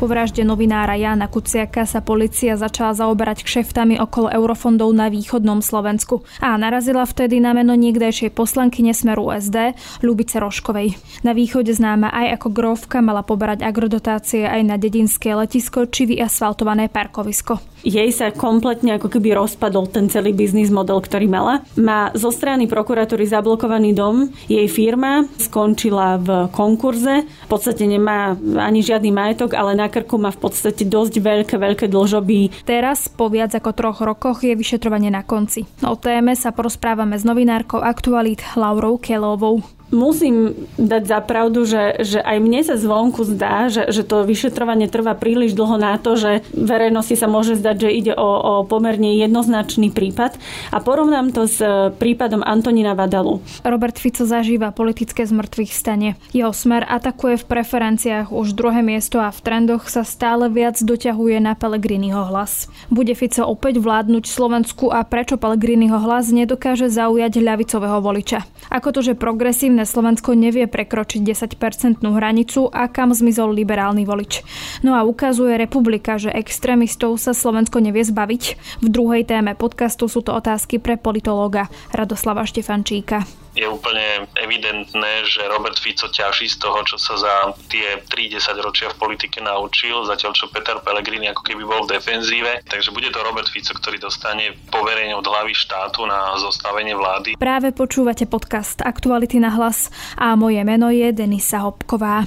Po vražde novinára Jána Kuciaka sa policia začala zaoberať kšeftami okolo eurofondov na východnom Slovensku a narazila vtedy na meno niekdejšej poslankyne Smeru SD Lubice Roškovej. Na východe známa aj ako grovka mala poberať agrodotácie aj na dedinské letisko či vyasfaltované parkovisko jej sa kompletne ako keby rozpadol ten celý biznis model, ktorý mala. Má zo strany prokuratúry zablokovaný dom, jej firma skončila v konkurze, v podstate nemá ani žiadny majetok, ale na krku má v podstate dosť veľké, veľké dlžoby. Teraz, po viac ako troch rokoch, je vyšetrovanie na konci. O téme sa porozprávame s novinárkou Aktualit Laurou Kelovou musím dať za pravdu, že, že aj mne sa zvonku zdá, že, že to vyšetrovanie trvá príliš dlho na to, že verejnosti sa môže zdať, že ide o, o pomerne jednoznačný prípad. A porovnám to s prípadom Antonína Vadalu. Robert Fico zažíva politické zmrtvých stane. Jeho smer atakuje v preferenciách už druhé miesto a v trendoch sa stále viac doťahuje na Pelegriniho hlas. Bude Fico opäť vládnuť Slovensku a prečo Pelegriniho hlas nedokáže zaujať ľavicového voliča? Ako to, že progresívne Progresívne Slovensko nevie prekročiť 10-percentnú hranicu a kam zmizol liberálny volič. No a ukazuje republika, že extrémistov sa Slovensko nevie zbaviť. V druhej téme podcastu sú to otázky pre politológa Radoslava Štefančíka je úplne evidentné, že Robert Fico ťaží z toho, čo sa za tie 30 ročia v politike naučil, zatiaľ čo Peter Pellegrini ako keby bol v defenzíve. Takže bude to Robert Fico, ktorý dostane poverenie od hlavy štátu na zostavenie vlády. Práve počúvate podcast Aktuality na hlas a moje meno je Denisa Hopková.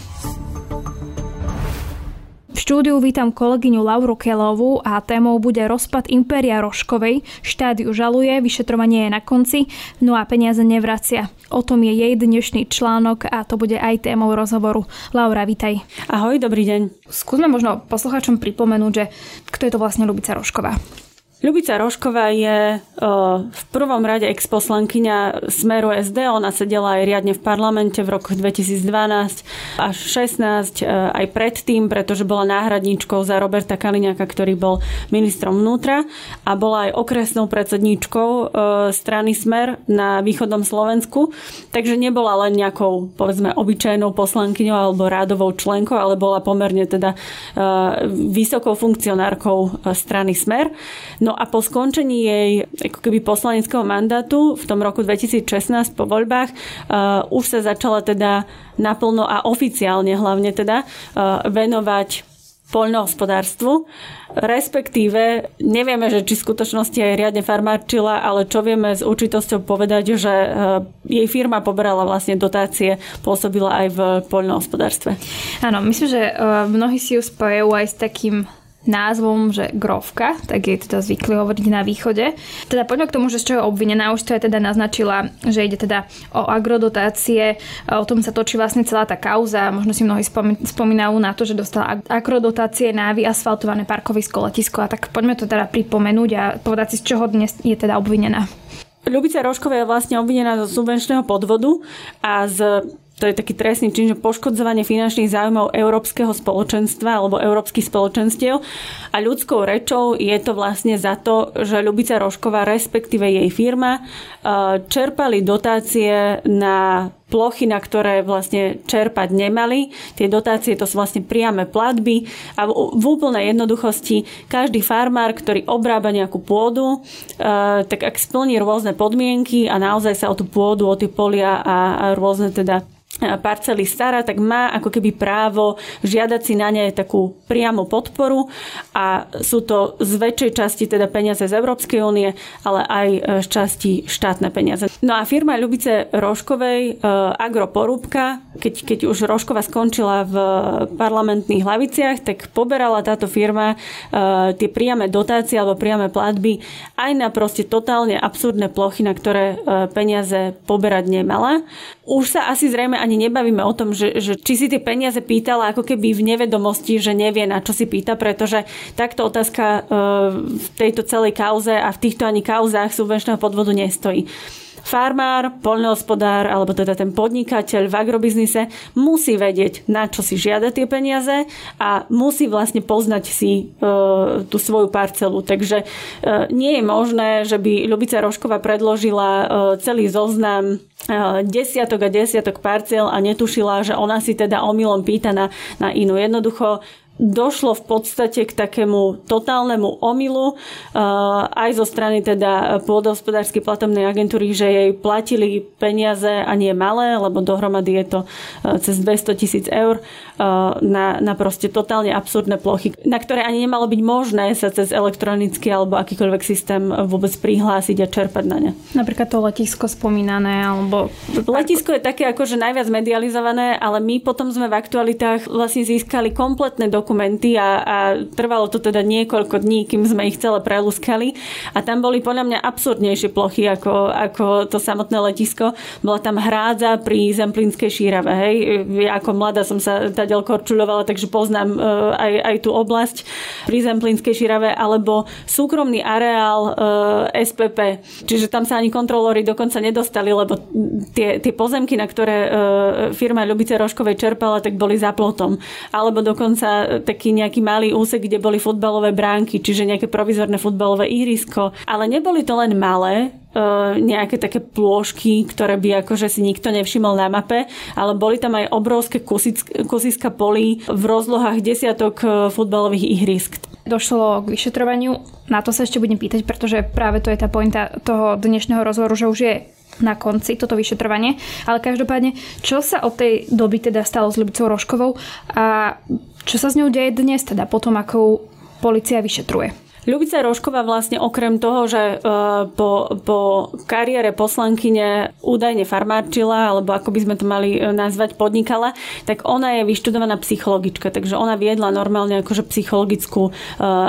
V štúdiu vítam kolegyňu Lauru Kelovú a témou bude rozpad Impéria Roškovej. Štát ju žaluje, vyšetrovanie je na konci, no a peniaze nevracia. O tom je jej dnešný článok a to bude aj témou rozhovoru. Laura, vítaj. Ahoj, dobrý deň. Skúsme možno poslucháčom pripomenúť, že kto je to vlastne Lubica Rošková. Ľubica Rošková je v prvom rade exposlankyňa Smeru SD. Ona sedela aj riadne v parlamente v roku 2012 až 16 aj predtým, pretože bola náhradníčkou za Roberta Kaliňaka, ktorý bol ministrom vnútra a bola aj okresnou predsedníčkou strany Smer na východnom Slovensku. Takže nebola len nejakou, povedzme, obyčajnou poslankyňou alebo rádovou členkou, ale bola pomerne teda vysokou funkcionárkou strany Smer. No a po skončení jej ako keby poslaneckého mandátu v tom roku 2016 po voľbách uh, už sa začala teda naplno a oficiálne hlavne teda uh, venovať poľnohospodárstvu, respektíve nevieme, že či v skutočnosti aj riadne farmárčila, ale čo vieme s určitosťou povedať, že uh, jej firma poberala vlastne dotácie, pôsobila aj v poľnohospodárstve. Áno, myslím, že mnohí si ju spojajú aj s takým názvom, že grovka, tak je teda zvykli hovoriť na východe. Teda poďme k tomu, že z čoho je obvinená, už to je teda naznačila, že ide teda o agrodotácie, o tom sa točí vlastne celá tá kauza, možno si mnohí spomínajú na to, že dostala agrodotácie na vyasfaltované parkovisko, letisko a tak poďme to teda pripomenúť a povedať si, z čoho dnes je teda obvinená. Ľubica Rošková je vlastne obvinená zo subvenčného podvodu a z to je taký trestný čin, že poškodzovanie finančných záujmov európskeho spoločenstva alebo európskych spoločenstiev a ľudskou rečou je to vlastne za to, že Ľubica Rošková, respektíve jej firma, e, čerpali dotácie na plochy, na ktoré vlastne čerpať nemali. Tie dotácie to sú vlastne priame platby a v úplnej jednoduchosti každý farmár, ktorý obrába nejakú pôdu, e, tak ak splní rôzne podmienky a naozaj sa o tú pôdu, o tie polia a rôzne teda parcely stará, tak má ako keby právo žiadať si na ne takú priamu podporu a sú to z väčšej časti teda peniaze z Európskej únie, ale aj e, z časti štátne peniaze. No a firma Ľubice Roškovej e, Agroporúbka, keď, keď už Roškova skončila v parlamentných hlaviciach, tak poberala táto firma e, tie priame dotácie alebo priame platby aj na proste totálne absurdné plochy, na ktoré peniaze poberať nemala. Už sa asi zrejme ani nebavíme o tom, že, že či si tie peniaze pýtala ako keby v nevedomosti, že nevie na čo si pýta, pretože takto otázka e, v tejto celej kauze a v týchto ani kauzách subvenčného podvodu nestojí. Farmár, poľnohospodár alebo teda ten podnikateľ v agrobiznise musí vedieť, na čo si žiada tie peniaze a musí vlastne poznať si e, tú svoju parcelu. Takže e, nie je možné, že by Ľubica Rošková predložila e, celý zoznam e, desiatok a desiatok parcel a netušila, že ona si teda omylom pýta na, na inú. Jednoducho došlo v podstate k takému totálnemu omylu eh, aj zo strany teda pôdohospodárskej platobnej agentúry, že jej platili peniaze a nie malé, lebo dohromady je to eh, cez 200 tisíc eur eh, na, na proste totálne absurdné plochy, na ktoré ani nemalo byť možné sa cez elektronický alebo akýkoľvek systém vôbec prihlásiť a čerpať na ne. Napríklad to letisko spomínané, alebo... Letisko je také akože najviac medializované, ale my potom sme v aktualitách vlastne získali kompletné dokumenty dokumenty a, a trvalo to teda niekoľko dní, kým sme ich celé preluskali a tam boli podľa mňa absurdnejšie plochy ako, ako to samotné letisko. Bola tam hrádza pri Zemplínskej šírave. Hej. Ja ako mladá som sa tadiaľ korčuľovala, takže poznám uh, aj, aj tú oblasť pri Zemplínskej šírave alebo súkromný areál e, SPP. Čiže tam sa ani kontrolóri dokonca nedostali, lebo tie, tie pozemky, na ktoré uh, firma Ľubice Roškovej čerpala, tak boli za plotom. Alebo dokonca taký nejaký malý úsek, kde boli futbalové bránky, čiže nejaké provizorné futbalové ihrisko. Ale neboli to len malé, e, nejaké také plôžky, ktoré by akože si nikto nevšimol na mape, ale boli tam aj obrovské kusiska polí v rozlohách desiatok e, futbalových ihrisk. Došlo k vyšetrovaniu, na to sa ešte budem pýtať, pretože práve to je tá pointa toho dnešného rozhovoru, že už je na konci toto vyšetrovanie. Ale každopádne, čo sa od tej doby teda stalo s Ľubicou Roškovou a čo sa s ňou deje dnes, teda potom, ako policia vyšetruje? Ľubica Rošková vlastne okrem toho, že e, po, po kariére poslankyne údajne farmárčila, alebo ako by sme to mali e, nazvať, podnikala, tak ona je vyštudovaná psychologička, takže ona viedla normálne akože psychologickú e,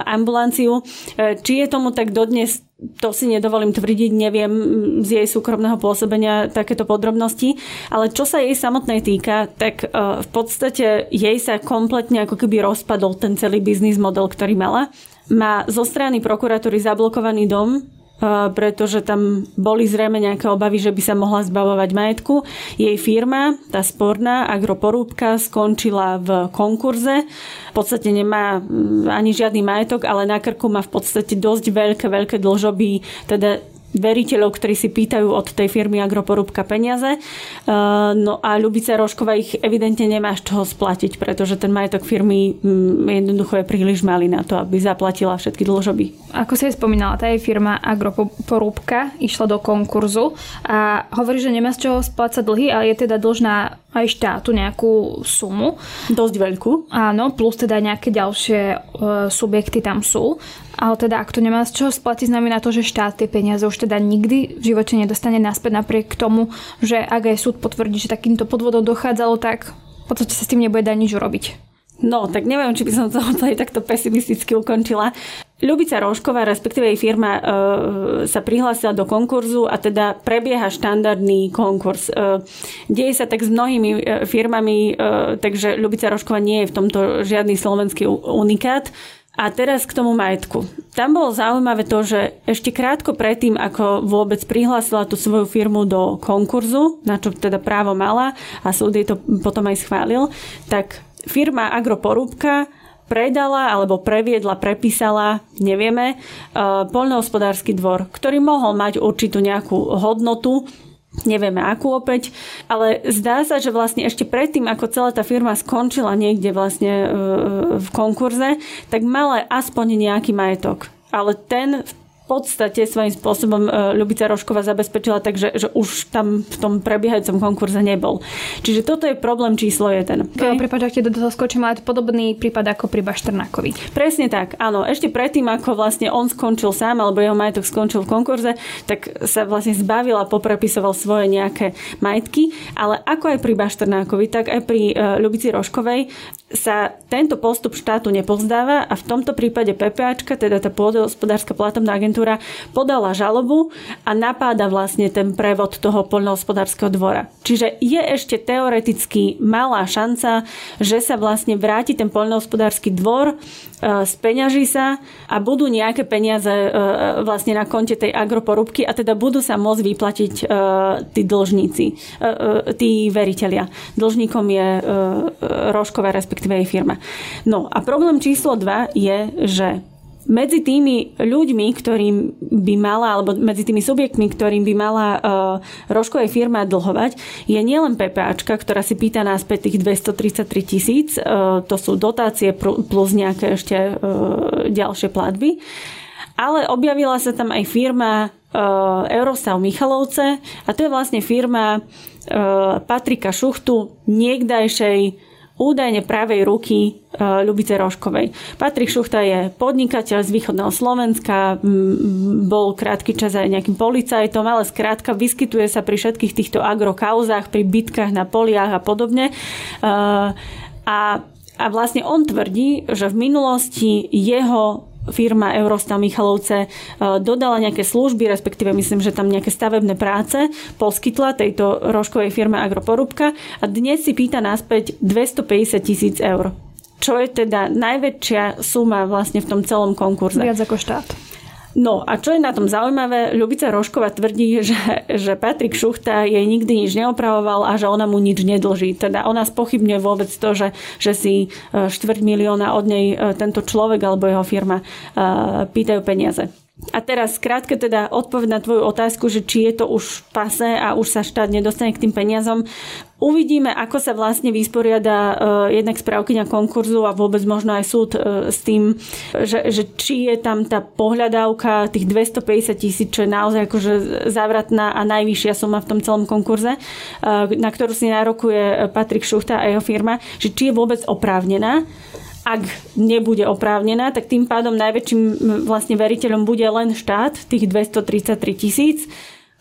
ambulanciu. Či je tomu tak dodnes to si nedovolím tvrdiť, neviem z jej súkromného pôsobenia takéto podrobnosti, ale čo sa jej samotnej týka, tak v podstate jej sa kompletne ako keby rozpadol ten celý biznis model, ktorý mala má zo strany prokuratúry zablokovaný dom, pretože tam boli zrejme nejaké obavy, že by sa mohla zbavovať majetku. Jej firma, tá sporná agroporúbka, skončila v konkurze. V podstate nemá mm, ani žiadny majetok, ale na krku má v podstate dosť veľké, veľké dlžoby, teda veriteľov, ktorí si pýtajú od tej firmy Agroporúbka peniaze. Uh, no a Ľubica Rošková ich evidentne nemá z čoho splatiť, pretože ten majetok firmy mm, jednoducho je príliš malý na to, aby zaplatila všetky dlžoby. Ako si aj spomínala, tá jej firma Agroporúbka išla do konkurzu a hovorí, že nemá z čoho splácať dlhy, ale je teda dlžná aj štátu nejakú sumu. Dosť veľkú. Áno, plus teda nejaké ďalšie e, subjekty tam sú. Ale teda ak to nemá z čoho splatiť, znamená to, že štát tie peniaze už teda nikdy v živote nedostane naspäť napriek tomu, že ak aj súd potvrdí, že takýmto podvodom dochádzalo, tak v podstate sa s tým nebude dať nič urobiť. No, tak neviem, či by som to úplne takto pesimisticky ukončila. Ľubica Rošková, respektíve jej firma, e, sa prihlásila do konkurzu a teda prebieha štandardný konkurs. E, deje sa tak s mnohými e, firmami, e, takže Ľubica Rošková nie je v tomto žiadny slovenský unikát. A teraz k tomu majetku. Tam bolo zaujímavé to, že ešte krátko predtým, ako vôbec prihlásila tú svoju firmu do konkurzu, na čo teda právo mala a súd jej to potom aj schválil, tak firma Agroporúbka predala alebo previedla, prepísala, nevieme, e, poľnohospodársky dvor, ktorý mohol mať určitú nejakú hodnotu, nevieme akú opäť, ale zdá sa, že vlastne ešte predtým, ako celá tá firma skončila niekde vlastne e, v konkurze, tak mala aspoň nejaký majetok. Ale ten podstate svojím spôsobom e, Ľubica Rošková zabezpečila tak, že, že už tam v tom prebiehajúcom konkurze nebol. Čiže toto je problém číslo jeden. Okay. Prepač, ak do toho skočím, ale podobný prípad ako pri Bašternákovi. Presne tak, áno. Ešte predtým, ako vlastne on skončil sám, alebo jeho majetok skončil v konkurze, tak sa vlastne zbavil a poprepisoval svoje nejaké majetky. Ale ako aj pri Bašternákovi, tak aj pri uh, Ľubici Roškovej sa tento postup štátu nepozdáva a v tomto prípade PPAčka, teda tá pôdohospodárska platobná agentúra, agentúra podala žalobu a napáda vlastne ten prevod toho poľnohospodárskeho dvora. Čiže je ešte teoreticky malá šanca, že sa vlastne vráti ten poľnohospodársky dvor, e, speňaží sa a budú nejaké peniaze e, vlastne na konte tej agroporúbky a teda budú sa môcť vyplatiť tí dlžníci, tí veriteľia. Dlžníkom je Rožková, respektíve jej firma. No a problém číslo 2 je, že medzi tými ľuďmi, ktorým by mala, alebo medzi tými subjektmi, ktorým by mala uh, rožkovej firma dlhovať, je nielen PPAčka, ktorá si pýta náspäť tých 233 tisíc, uh, to sú dotácie plus nejaké ešte uh, ďalšie platby, ale objavila sa tam aj firma uh, Eurostav Michalovce a to je vlastne firma uh, Patrika Šuchtu, niekdajšej údajne pravej ruky e, Ľubice Roškovej. Patrik Šuchta je podnikateľ z východného Slovenska, bol krátky čas aj nejakým policajtom, ale skrátka vyskytuje sa pri všetkých týchto agrokauzách, pri bitkách na poliach a podobne. E, a, a vlastne on tvrdí, že v minulosti jeho firma Eurosta Michalovce e, dodala nejaké služby, respektíve myslím, že tam nejaké stavebné práce poskytla tejto rožkovej firme Agroporúbka a dnes si pýta naspäť 250 tisíc eur čo je teda najväčšia suma vlastne v tom celom konkurze. Viac ako štát. No a čo je na tom zaujímavé, Ľubica Roškova tvrdí, že, že Patrik Šuchta jej nikdy nič neopravoval a že ona mu nič nedlží. Teda ona spochybňuje vôbec to, že, že si e, štvrť milióna od nej e, tento človek alebo jeho firma e, pýtajú peniaze. A teraz krátke teda odpoveď na tvoju otázku, že či je to už pase a už sa štát nedostane k tým peniazom. Uvidíme, ako sa vlastne vysporiada uh, jednak správkyňa konkurzu a vôbec možno aj súd uh, s tým, že, že či je tam tá pohľadávka tých 250 tisíc, čo je naozaj akože závratná a najvyššia suma v tom celom konkurze, uh, na ktorú si nárokuje Patrik Šuchta a jeho firma, že či je vôbec oprávnená ak nebude oprávnená, tak tým pádom najväčším vlastne veriteľom bude len štát, tých 233 tisíc.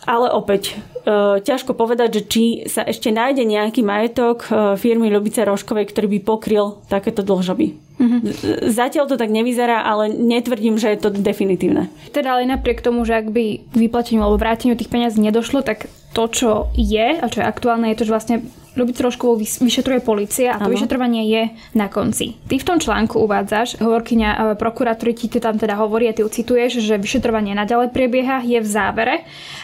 Ale opäť, e, ťažko povedať, že či sa ešte nájde nejaký majetok e, firmy Ľubice Roškovej, ktorý by pokryl takéto dlžoby. Mm-hmm. Zatiaľ to tak nevyzerá, ale netvrdím, že je to definitívne. Teda ale napriek tomu, že ak by vyplateniu alebo vráteniu tých peniazí nedošlo, tak to, čo je a čo je aktuálne, je to, že vlastne Ľubicu Rožkovou vyšetruje policia a to ano. vyšetrovanie je na konci. Ty v tom článku uvádzaš, hovorkyňa e, prokuratúry ti to tam teda hovorí a ty cituješ, že vyšetrovanie naďalej prebieha, je v závere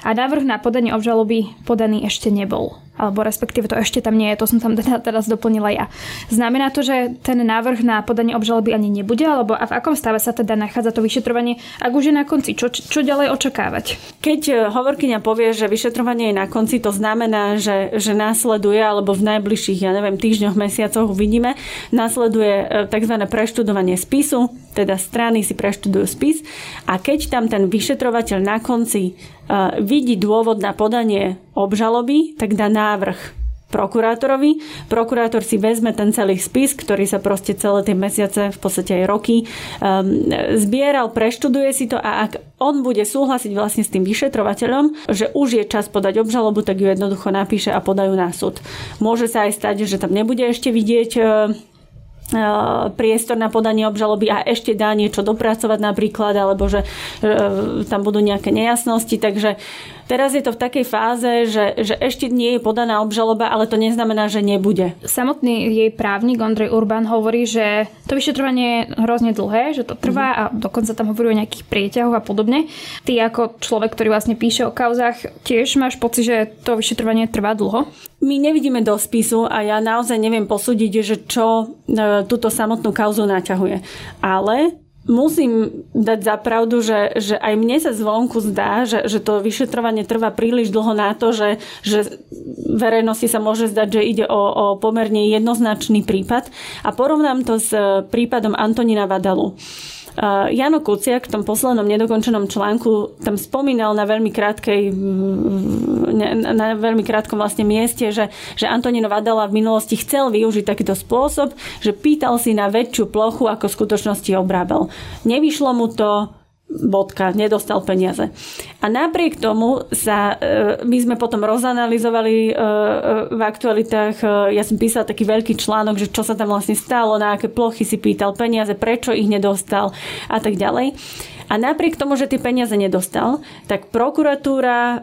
a návrh na podanie obžaloby podaný ešte nebol alebo respektíve to ešte tam nie je, to som tam teda teraz doplnila ja. Znamená to, že ten návrh na podanie obžaloby ani nebude, alebo a v akom stave sa teda nachádza to vyšetrovanie, ak už je na konci, čo, čo ďalej očakávať? Keď e, hovorkyňa povie, že vyšetrovanie je na konci, to znamená, že, že následuje, alebo v najbližších, ja neviem, týždňoch, mesiacoch uvidíme, následuje e, tzv. preštudovanie spisu, teda strany si preštudujú spis a keď tam ten vyšetrovateľ na konci vidí dôvod na podanie obžaloby, tak dá návrh prokurátorovi. Prokurátor si vezme ten celý spis, ktorý sa proste celé tie mesiace, v podstate aj roky, um, zbieral, preštuduje si to a ak on bude súhlasiť vlastne s tým vyšetrovateľom, že už je čas podať obžalobu, tak ju jednoducho napíše a podajú na súd. Môže sa aj stať, že tam nebude ešte vidieť E, priestor na podanie obžaloby a ešte dá niečo dopracovať napríklad, alebo že e, tam budú nejaké nejasnosti. Takže Teraz je to v takej fáze, že, že ešte nie je podaná obžaloba, ale to neznamená, že nebude. Samotný jej právnik Ondrej Urban hovorí, že to vyšetrovanie je hrozne dlhé, že to trvá mm-hmm. a dokonca tam hovorí o nejakých prieťahoch a podobne. Ty ako človek, ktorý vlastne píše o kauzách, tiež máš pocit, že to vyšetrovanie trvá dlho? My nevidíme do spisu a ja naozaj neviem posúdiť, že čo e, túto samotnú kauzu naťahuje. Ale musím dať za pravdu, že, že aj mne sa zvonku zdá, že, že to vyšetrovanie trvá príliš dlho na to, že, že verejnosti sa môže zdať, že ide o, o pomerne jednoznačný prípad. A porovnám to s prípadom Antonina Vadalu. Jano Kuciak v tom poslednom nedokončenom článku tam spomínal na veľmi krátkej mm, na veľmi krátkom vlastne mieste, že, že Antonino Vadala v minulosti chcel využiť takýto spôsob, že pýtal si na väčšiu plochu, ako v skutočnosti obrábal. Nevyšlo mu to, bodka, nedostal peniaze. A napriek tomu sa, e, my sme potom rozanalizovali e, e, v aktualitách, ja som písala taký veľký článok, že čo sa tam vlastne stalo, na aké plochy si pýtal peniaze, prečo ich nedostal a tak ďalej. A napriek tomu, že tie peniaze nedostal, tak prokuratúra, e,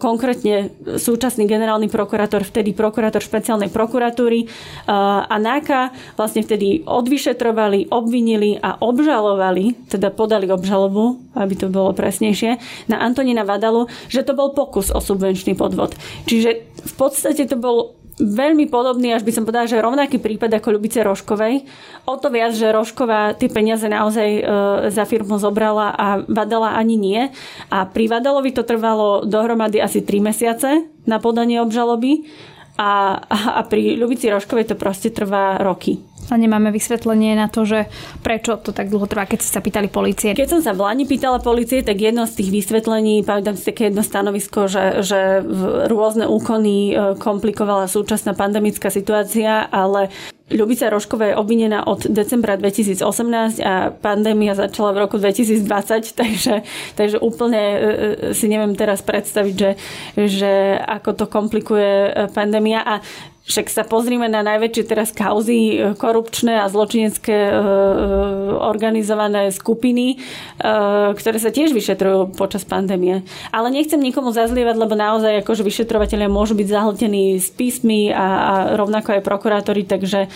konkrétne súčasný generálny prokurátor, vtedy prokurátor špeciálnej prokuratúry e, a NAKA vlastne vtedy odvyšetrovali, obvinili a obžalovali, teda podali obžalobu, aby to bolo presnejšie, na Antonina Vadalu, že to bol pokus o subvenčný podvod. Čiže v podstate to bol veľmi podobný, až by som povedala, že rovnaký prípad ako Ľubice Roškovej. O to viac, že Rošková tie peniaze naozaj e, za firmu zobrala a Vadala ani nie. A pri Vadalovi to trvalo dohromady asi 3 mesiace na podanie obžaloby a, a pri Ľubici Roškovej to proste trvá roky. A nemáme vysvetlenie na to, že prečo to tak dlho trvá, keď ste sa pýtali policie. Keď som sa v Lani pýtala policie, tak jedno z tých vysvetlení, pamätám si také jedno stanovisko, že, že rôzne úkony e, komplikovala súčasná pandemická situácia, ale Ľubica Rošková je obvinená od decembra 2018 a pandémia začala v roku 2020, takže, takže úplne e, e, si neviem teraz predstaviť, že, že ako to komplikuje pandémia. A však sa pozrime na najväčšie teraz kauzy e, korupčné a zločinecké e, e, organizované skupiny, ktoré sa tiež vyšetrujú počas pandémie. Ale nechcem nikomu zazlievať, lebo naozaj akože vyšetrovateľia môžu byť zahltení s písmy a, a rovnako aj prokurátori, takže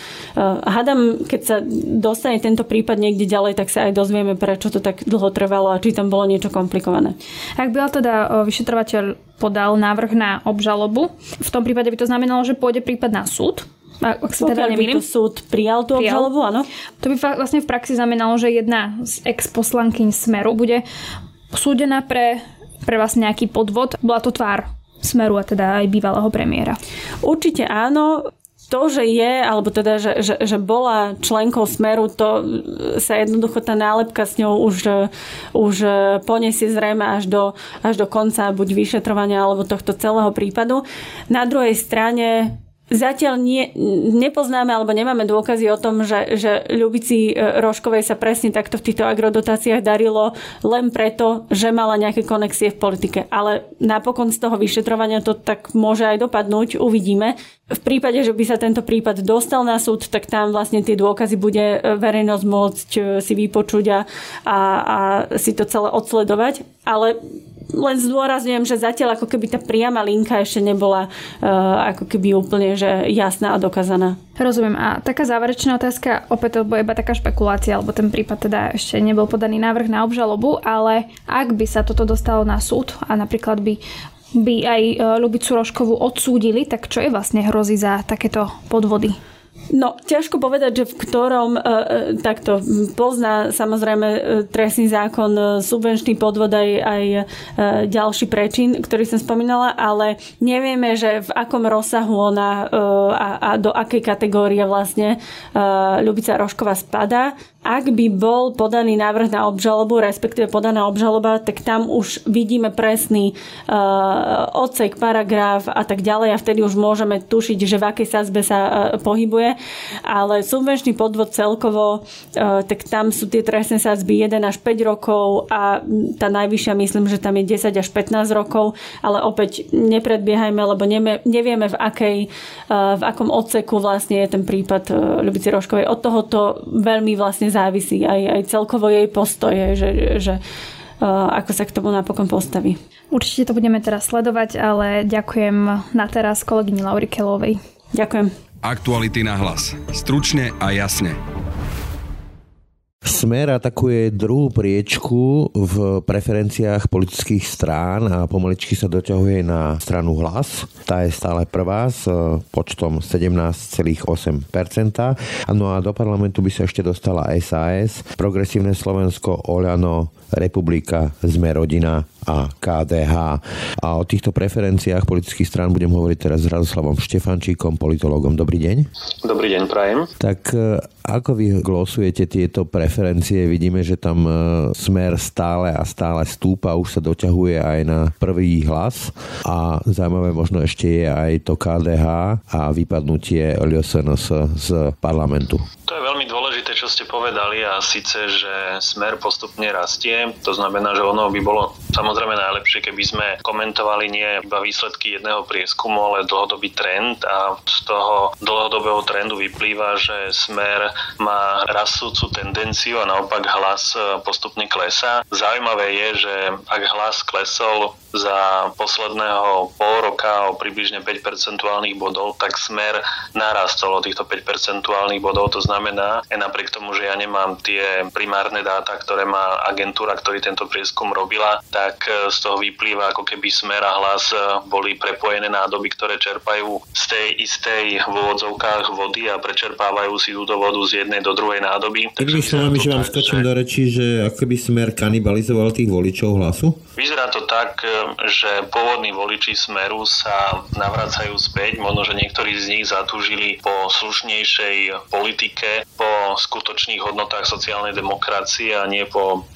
hadam, keď sa dostane tento prípad niekde ďalej, tak sa aj dozvieme, prečo to tak dlho trvalo a či tam bolo niečo komplikované. Ak byl teda vyšetrovateľ podal návrh na obžalobu, v tom prípade by to znamenalo, že pôjde prípad na súd, ak sa teda nemýlim. súd prijal tú obžalobu, áno. To by vlastne v praxi znamenalo, že jedna z ex-poslankyň Smeru bude súdená pre, pre vlastne nejaký podvod. Bola to tvár Smeru a teda aj bývalého premiéra. Určite áno to, že je, alebo teda, že, že, že bola členkou Smeru, to sa jednoducho tá nálepka s ňou už, už poniesie zrejme až do, až do konca buď vyšetrovania alebo tohto celého prípadu. Na druhej strane Zatiaľ nie, nepoznáme alebo nemáme dôkazy o tom, že, že Ľubici e, Roškovej sa presne takto v týchto agrodotáciách darilo len preto, že mala nejaké konexie v politike. Ale napokon z toho vyšetrovania to tak môže aj dopadnúť, uvidíme. V prípade, že by sa tento prípad dostal na súd, tak tam vlastne tie dôkazy bude e, verejnosť môcť e, si vypočuť a, a, a si to celé odsledovať. Ale len zdôrazňujem, že zatiaľ ako keby tá priama linka ešte nebola uh, ako keby úplne že jasná a dokázaná. Rozumiem. A taká záverečná otázka, opäť to iba taká špekulácia, alebo ten prípad teda ešte nebol podaný návrh na obžalobu, ale ak by sa toto dostalo na súd a napríklad by by aj Lubicu Roškovu odsúdili, tak čo je vlastne hrozí za takéto podvody? No, ťažko povedať, že v ktorom e, e, takto pozná samozrejme e, trestný zákon, e, subvenčný podvod aj, aj e, ďalší prečin, ktorý som spomínala, ale nevieme, že v akom rozsahu ona e, a, a do akej kategórie vlastne e, Ľubica Rošková spadá ak by bol podaný návrh na obžalobu, respektíve podaná obžaloba, tak tam už vidíme presný uh, odsek, paragraf a tak ďalej a vtedy už môžeme tušiť, že v akej sazbe sa uh, pohybuje. Ale subvenčný podvod celkovo, uh, tak tam sú tie trestné sazby 1 až 5 rokov a tá najvyššia myslím, že tam je 10 až 15 rokov, ale opäť nepredbiehajme, lebo nevieme v, akej, uh, v akom odseku vlastne je ten prípad uh, Ľubici Roškovej. Od tohoto veľmi vlastne závisí aj, aj celkovo jej postoje, že, že uh, ako sa k tomu napokon postaví. Určite to budeme teraz sledovať, ale ďakujem na teraz kolegyni Lauri Kelovej. Ďakujem. Aktuality na hlas. Stručne a jasne. Smer atakuje druhú priečku v preferenciách politických strán a pomaličky sa doťahuje na stranu hlas. Tá je stále prvá s e, počtom 17,8%. No a do parlamentu by sa ešte dostala SAS, Progresívne Slovensko, Oľano, Republika, Sme rodina a KDH. A o týchto preferenciách politických strán budem hovoriť teraz s Radoslavom Štefančíkom, politologom. Dobrý deň. Dobrý deň, prajem. Tak e, ako vy glosujete tieto preferencie? Vidíme, že tam e, smer stále a stále stúpa, už sa doťahuje aj na prvý hlas a zaujímavé možno ešte je aj to KDH a vypadnutie LSNS z parlamentu. To je veľmi dôležité čo ste povedali a síce, že smer postupne rastie. To znamená, že ono by bolo samozrejme najlepšie, keby sme komentovali nie iba výsledky jedného prieskumu, ale dlhodobý trend a z toho dlhodobého trendu vyplýva, že smer má rastúcu tendenciu a naopak hlas postupne klesá. Zaujímavé je, že ak hlas klesol za posledného pol roka o približne 5 percentuálnych bodov, tak smer narastol o týchto 5 percentuálnych bodov. To znamená, aj napriek tomu, že ja nemám tie primárne dáta, ktoré má agentúra, ktorý tento prieskum robila, tak e, z toho vyplýva, ako keby smer a hlas e, boli prepojené nádoby, ktoré čerpajú z tej istej v úvodzovkách vody a prečerpávajú si túto vodu z jednej do druhej nádoby. Inými slovami, že vám skočím do rečí, že ako by smer kanibalizoval tých voličov hlasu? Vyzerá to tak, e, že pôvodní voliči Smeru sa navracajú späť, možno, že niektorí z nich zatúžili po slušnejšej politike, po skutočných hodnotách sociálnej demokracie a nie po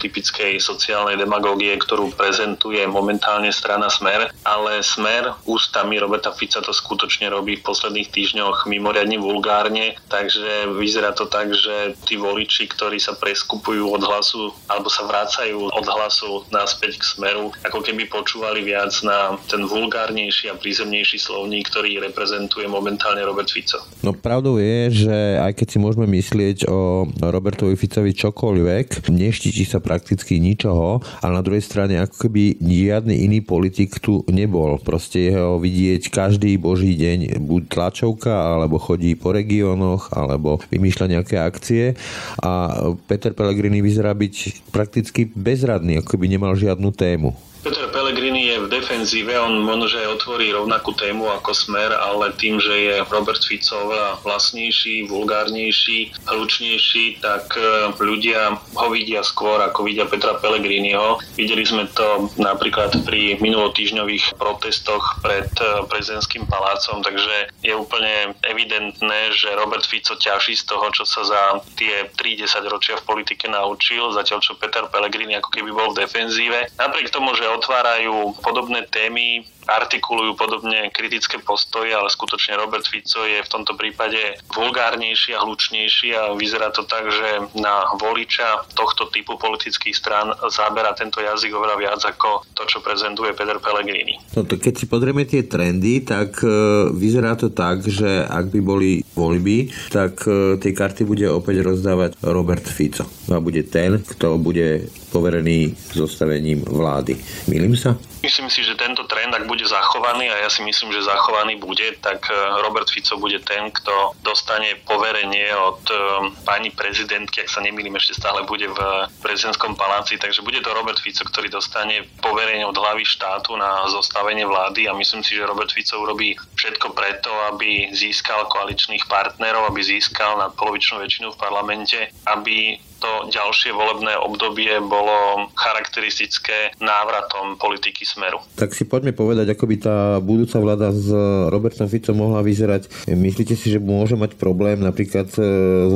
typickej sociálnej demagógie, ktorú prezentuje momentálne strana Smer, ale Smer ústami Roberta Fica to skutočne robí v posledných týždňoch mimoriadne vulgárne, takže vyzerá to tak, že tí voliči, ktorí sa preskupujú od hlasu alebo sa vracajú od hlasu naspäť k Smeru, ako keby počúvali viac na ten vulgárnejší a prízemnejší slovník, ktorý reprezentuje momentálne Robert Fico. No pravdou je, že aj keď si môžeme myslieť o Robertovi Ficovi čokoľvek, neštíti sa prakticky ničoho, ale na druhej strane ako keby žiadny iný politik tu nebol. Proste jeho vidieť každý boží deň, buď tlačovka, alebo chodí po regiónoch, alebo vymýšľa nejaké akcie a Peter Pellegrini vyzerá byť prakticky bezradný, ako by nemal žiadnu tému. Peter Pellegrini je v defenzíve, on možno, že otvorí rovnakú tému ako Smer, ale tým, že je Robert Fico oveľa vlastnejší, vulgárnejší, hlučnejší, tak e, ľudia ho vidia skôr, ako vidia Petra Pellegriniho. Videli sme to napríklad pri minulotýžňových protestoch pred e, prezidentským palácom, takže je úplne evidentné, že Robert Fico ťaží z toho, čo sa za tie 30 ročia v politike naučil, zatiaľ čo Peter Pellegrini ako keby bol v defenzíve. Napriek tomu, že otvárajú podobné témy, artikulujú podobne kritické postoje, ale skutočne Robert Fico je v tomto prípade vulgárnejší a hlučnejší a vyzerá to tak, že na voliča tohto typu politických strán zábera tento jazyk oveľa viac ako to, čo prezentuje Peter Pellegrini. No to keď si podrieme tie trendy, tak e, vyzerá to tak, že ak by boli voľby, tak e, tie karty bude opäť rozdávať Robert Fico. A bude ten, kto bude poverený zostavením vlády. Milím sa? Myslím si, že tento trend, ak bude zachovaný, a ja si myslím, že zachovaný bude, tak e, Robert Fico bude ten, kto dostane poverenie od e, pani prezidentky, ak sa nemýlim, ešte stále bude v prezidentskom paláci, takže bude to Robert Fico, ktorý dostane poverenie od hlavy štátu na zostavenie vlády a myslím si, že Robert Fico urobí všetko preto, aby získal koaličných partnerov, aby získal nadpolovičnú väčšinu v parlamente, aby to ďalšie volebné obdobie bolo charakteristické návratom politiky Smeru. Tak si poďme povedať, ako by tá budúca vláda s Robertom Ficom mohla vyzerať. Myslíte si, že môže mať problém napríklad e,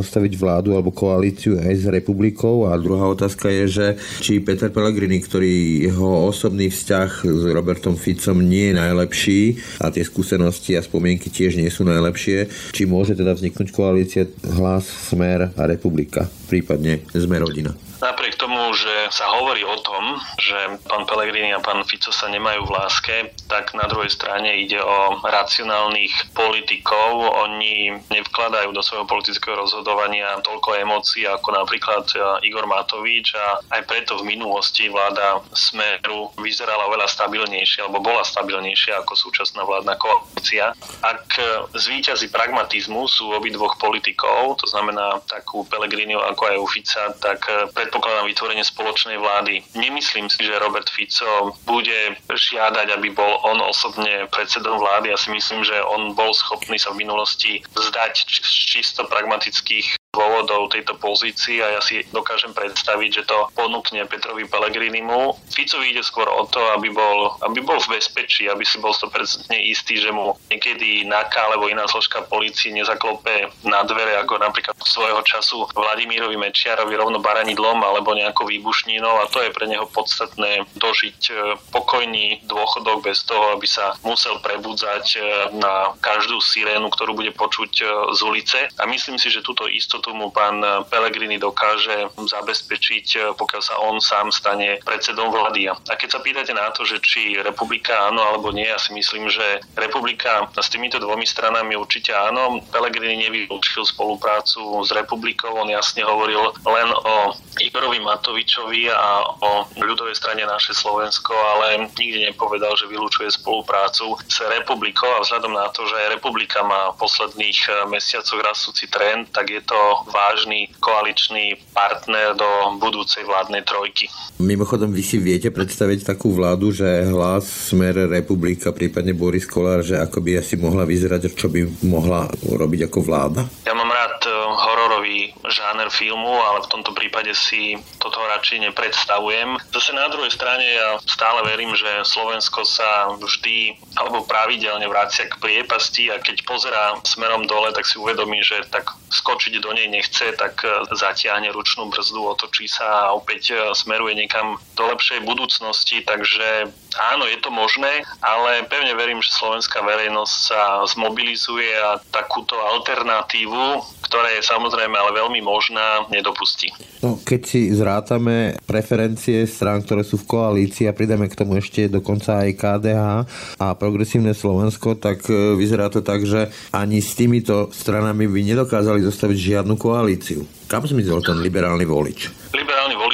zostaviť vládu alebo koalíciu aj s republikou? A druhá otázka je, že či Peter Pellegrini, ktorý jeho osobný vzťah s Robertom Ficom nie je najlepší a tie skúsenosti a spomienky tiež nie sú najlepšie, či môže teda vzniknúť koalícia Hlas, Smer a Republika, prípadne sme rodina. Napriek tomu, že sa hovorí o tom, že pán Pellegrini a pán Fico sa nemajú v láske, tak na druhej strane ide o racionálnych politikov. Oni nevkladajú do svojho politického rozhodovania toľko emócií ako napríklad e, Igor Matovič a aj preto v minulosti vláda Smeru vyzerala oveľa stabilnejšia alebo bola stabilnejšia ako súčasná vládna koalícia. Ak zvíťazí pragmatizmus u obidvoch politikov, to znamená takú Pellegriniu ako aj u Fica, tak pre predpokladám vytvorenie spoločnej vlády. Nemyslím si, že Robert Fico bude žiadať, aby bol on osobne predsedom vlády. Ja si myslím, že on bol schopný sa v minulosti zdať z čisto pragmatických dôvodov tejto pozícii a ja si dokážem predstaviť, že to ponúkne Petrovi Pellegrinimu. Ficovi ide skôr o to, aby bol, aby bol v bezpečí, aby si bol 100% istý, že mu niekedy NAKA alebo iná zložka policie nezaklope na dvere, ako napríklad svojho času Vladimírovi Mečiarovi rovno baranidlom alebo nejakou výbušninou a to je pre neho podstatné dožiť e, pokojný dôchodok bez toho, aby sa musel prebudzať e, na každú sirénu, ktorú bude počuť e, z ulice. A myslím si, že túto istotu istotu mu pán Pellegrini dokáže zabezpečiť, pokiaľ sa on sám stane predsedom vlády. A keď sa pýtate na to, že či republika áno alebo nie, ja si myslím, že republika s týmito dvomi stranami určite áno. Pellegrini nevylúčil spoluprácu s republikou, on jasne hovoril len o Igorovi Matovičovi a o ľudovej strane naše Slovensko, ale nikdy nepovedal, že vylúčuje spoluprácu s republikou a vzhľadom na to, že aj republika má v posledných eh, mesiacoch rastúci trend, tak je to vážny koaličný partner do budúcej vládnej trojky. Mimochodom, vy si viete predstaviť takú vládu, že hlas Smer Republika, prípadne Boris Kolár, že ako by asi mohla vyzerať, čo by mohla robiť ako vláda? Ja mám rád eh, hororový žáner filmu, ale v tomto prípade si toto radšej nepredstavujem. Zase na druhej strane ja stále verím, že Slovensko sa vždy alebo pravidelne vracia k priepasti a keď pozerá smerom dole, tak si uvedomí, že tak skočiť do nej nechce, tak e, zatiahne ručnú brzdu, otočí sa a opäť e, smeruje niekam do lepšej budúcnosti, takže áno, je to možné, ale pevne verím, že slovenská verejnosť sa zmobilizuje a takúto alternatívu, ktorá je samozrejme ale veľmi možná, nedopustí. No, keď si zrátame preferencie strán, ktoré sú v koalícii a pridáme k tomu ešte dokonca aj KDH a progresívne Slovensko, tak e, vyzerá to tak, že ani s týmito stranami by nedokázali zostaviť žiadnu koalíciu. Kam zmizol ten liberálny volič?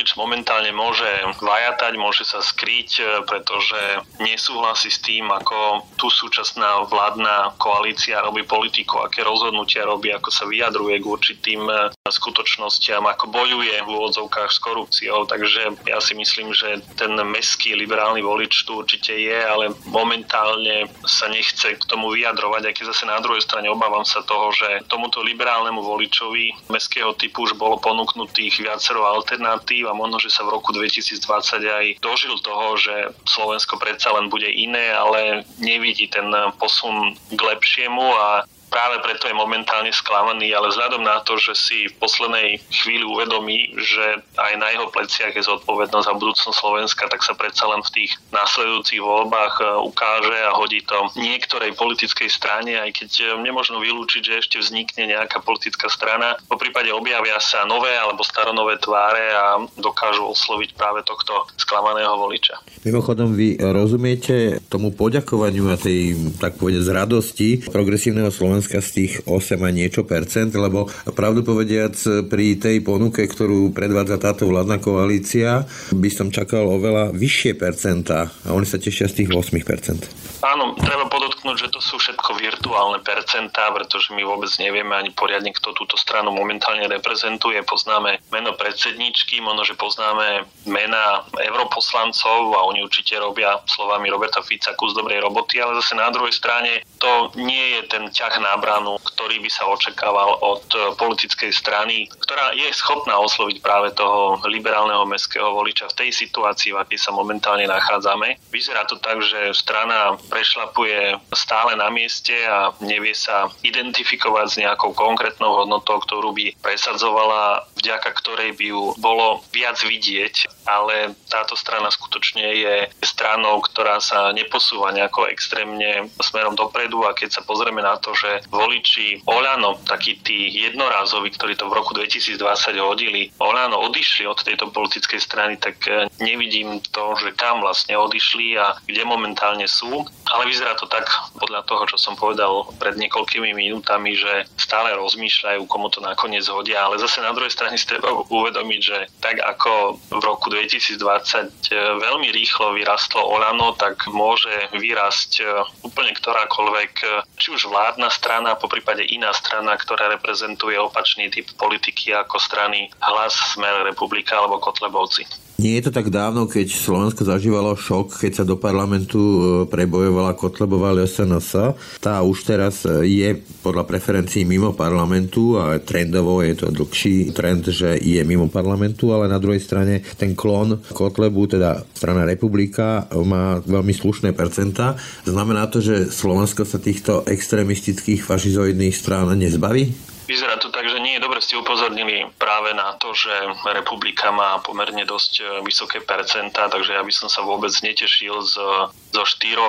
Volič momentálne môže vajatať, môže sa skryť, e, pretože nesúhlasí s tým, ako tu súčasná vládna koalícia robí politiku, aké rozhodnutia robí, ako sa vyjadruje k určitým e, skutočnostiam, ako bojuje v úvodzovkách s korupciou. Takže ja si myslím, že ten meský liberálny volič tu určite je, ale momentálne sa nechce k tomu vyjadrovať, aj keď zase na druhej strane obávam sa toho, že tomuto liberálnemu voličovi meského typu už bolo ponúknutých viacero alternatív a možno, že sa v roku 2020 aj dožil toho, že Slovensko predsa len bude iné, ale nevidí ten posun k lepšiemu a práve preto je momentálne sklamaný, ale vzhľadom na to, že si v poslednej chvíli uvedomí, že aj na jeho pleciach je zodpovednosť za budúcnosť Slovenska, tak sa predsa len v tých následujúcich voľbách e, ukáže a hodí to niektorej politickej strane, aj keď e, nemôžno vylúčiť, že ešte vznikne nejaká politická strana. Po prípade objavia sa nové alebo staronové tváre a dokážu osloviť práve tohto sklamaného voliča. Mimochodom, vy rozumiete tomu poďakovaniu a tej, tak povedať, z radosti progresívneho Slovenska Slovenska z tých 8 a niečo percent, lebo pravdu povediac pri tej ponuke, ktorú predvádza táto vládna koalícia, by som čakal oveľa vyššie percentá a oni sa tešia z tých 8 percent. Áno, treba podotknúť, že to sú všetko virtuálne percentá, pretože my vôbec nevieme ani poriadne, kto túto stranu momentálne reprezentuje. Poznáme meno predsedničky, možno, že poznáme mena europoslancov a oni určite robia slovami Roberta Fica kus dobrej roboty, ale zase na druhej strane to nie je ten ťah na nábranu, ktorý by sa očakával od politickej strany, ktorá je schopná osloviť práve toho liberálneho mestského voliča v tej situácii, v akej sa momentálne nachádzame. Vyzerá to tak, že strana prešlapuje stále na mieste a nevie sa identifikovať s nejakou konkrétnou hodnotou, ktorú by presadzovala, vďaka ktorej by ju bolo viac vidieť, ale táto strana skutočne je stranou, ktorá sa neposúva nejako extrémne smerom dopredu a keď sa pozrieme na to, že voliči Olano, takí tí jednorázoví, ktorí to v roku 2020 hodili, Olano odišli od tejto politickej strany, tak nevidím to, že kam vlastne odišli a kde momentálne sú. Ale vyzerá to tak, podľa toho, čo som povedal pred niekoľkými minútami, že stále rozmýšľajú, komu to nakoniec hodia. Ale zase na druhej strane si treba uvedomiť, že tak ako v roku 2020 e, veľmi rýchlo vyrastlo Olano, tak môže vyrásť e, úplne ktorákoľvek, či už vládna strana, po prípade iná strana, ktorá reprezentuje opačný typ politiky ako strany Hlas, Smer, Republika alebo Kotlebovci. Nie je to tak dávno, keď Slovensko zažívalo šok, keď sa do parlamentu e, prebojovala Kotlebová SNS. Tá už teraz e, je podľa preferencií mimo parlamentu a trendovo je to dlhší trend, že je mimo parlamentu, ale na druhej strane ten klon Kotlebu, teda strana Republika, má veľmi slušné percentá. Znamená to, že Slovensko sa týchto extrémistických fašizoidných strán nezbaví? Vyzerá to tak, že nie je dobre ste upozornili práve na to, že republika má pomerne dosť e, vysoké percentá, takže ja by som sa vôbec netešil z, zo 4 e,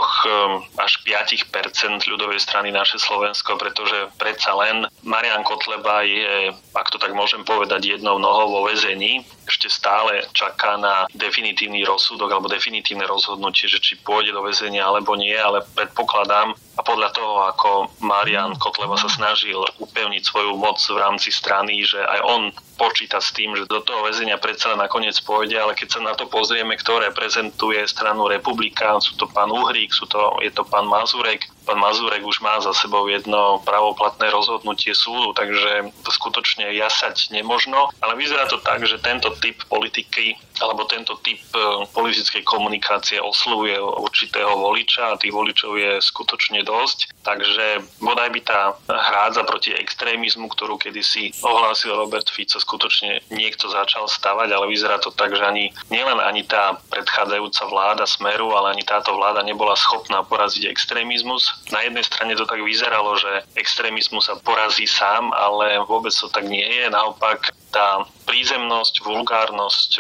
až 5% ľudovej strany naše Slovensko, pretože predsa len Marian Kotleba je, ak to tak môžem povedať, jednou nohou vo väzení. Ešte stále čaká na definitívny rozsudok alebo definitívne rozhodnutie, že či pôjde do väzenia alebo nie, ale predpokladám, a podľa toho, ako Marian Kotleba sa snažil upevniť svoju moc v rámci strany, že aj on počíta s tým, že do toho väzenia predsa nakoniec pôjde, ale keď sa na to pozrieme, kto reprezentuje stranu Republika, sú to pán Uhrík, sú to, je to pán Mazurek, pán Mazurek už má za sebou jedno pravoplatné rozhodnutie súdu, takže to skutočne jasať nemožno, ale vyzerá to tak, že tento typ politiky alebo tento typ e, politickej komunikácie oslovuje určitého voliča a tých voličov je skutočne dosť. Takže bodaj by tá hrádza proti extrémizmu, ktorú kedysi ohlásil Robert Fico, skutočne niekto začal stavať, ale vyzerá to tak, že ani nielen ani tá predchádzajúca vláda Smeru, ale ani táto vláda nebola schopná poraziť extrémizmus. Na jednej strane to tak vyzeralo, že extrémizmus sa porazí sám, ale vôbec to tak nie je. Naopak tá prízemnosť, vulgárnosť,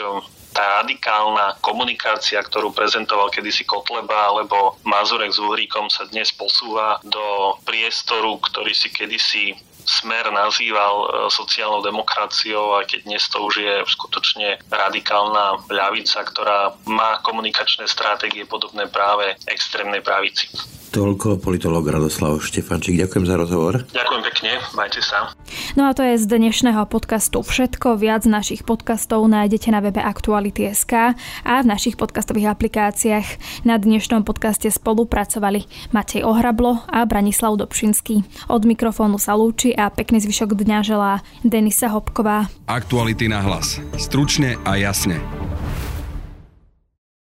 tá radikálna komunikácia, ktorú prezentoval kedysi Kotleba alebo Mazurek s Uhríkom sa dnes posúva do priestoru, ktorý si kedysi smer nazýval e, sociálnou demokraciou, aj keď dnes to už je skutočne radikálna ľavica, ktorá má komunikačné stratégie podobné práve extrémnej pravici. Toľko politolog Radoslav Štefančík. Ďakujem za rozhovor. Ďakujem pekne, majte sa. No a to je z dnešného podcastu všetko. Viac našich podcastov nájdete na webe Aktuality.sk a v našich podcastových aplikáciách. Na dnešnom podcaste spolupracovali Matej Ohrablo a Branislav Dobšinský. Od mikrofónu sa lúči a pekný zvyšok dňa želá Denisa Hopková. Aktuality na hlas. Stručne a jasne.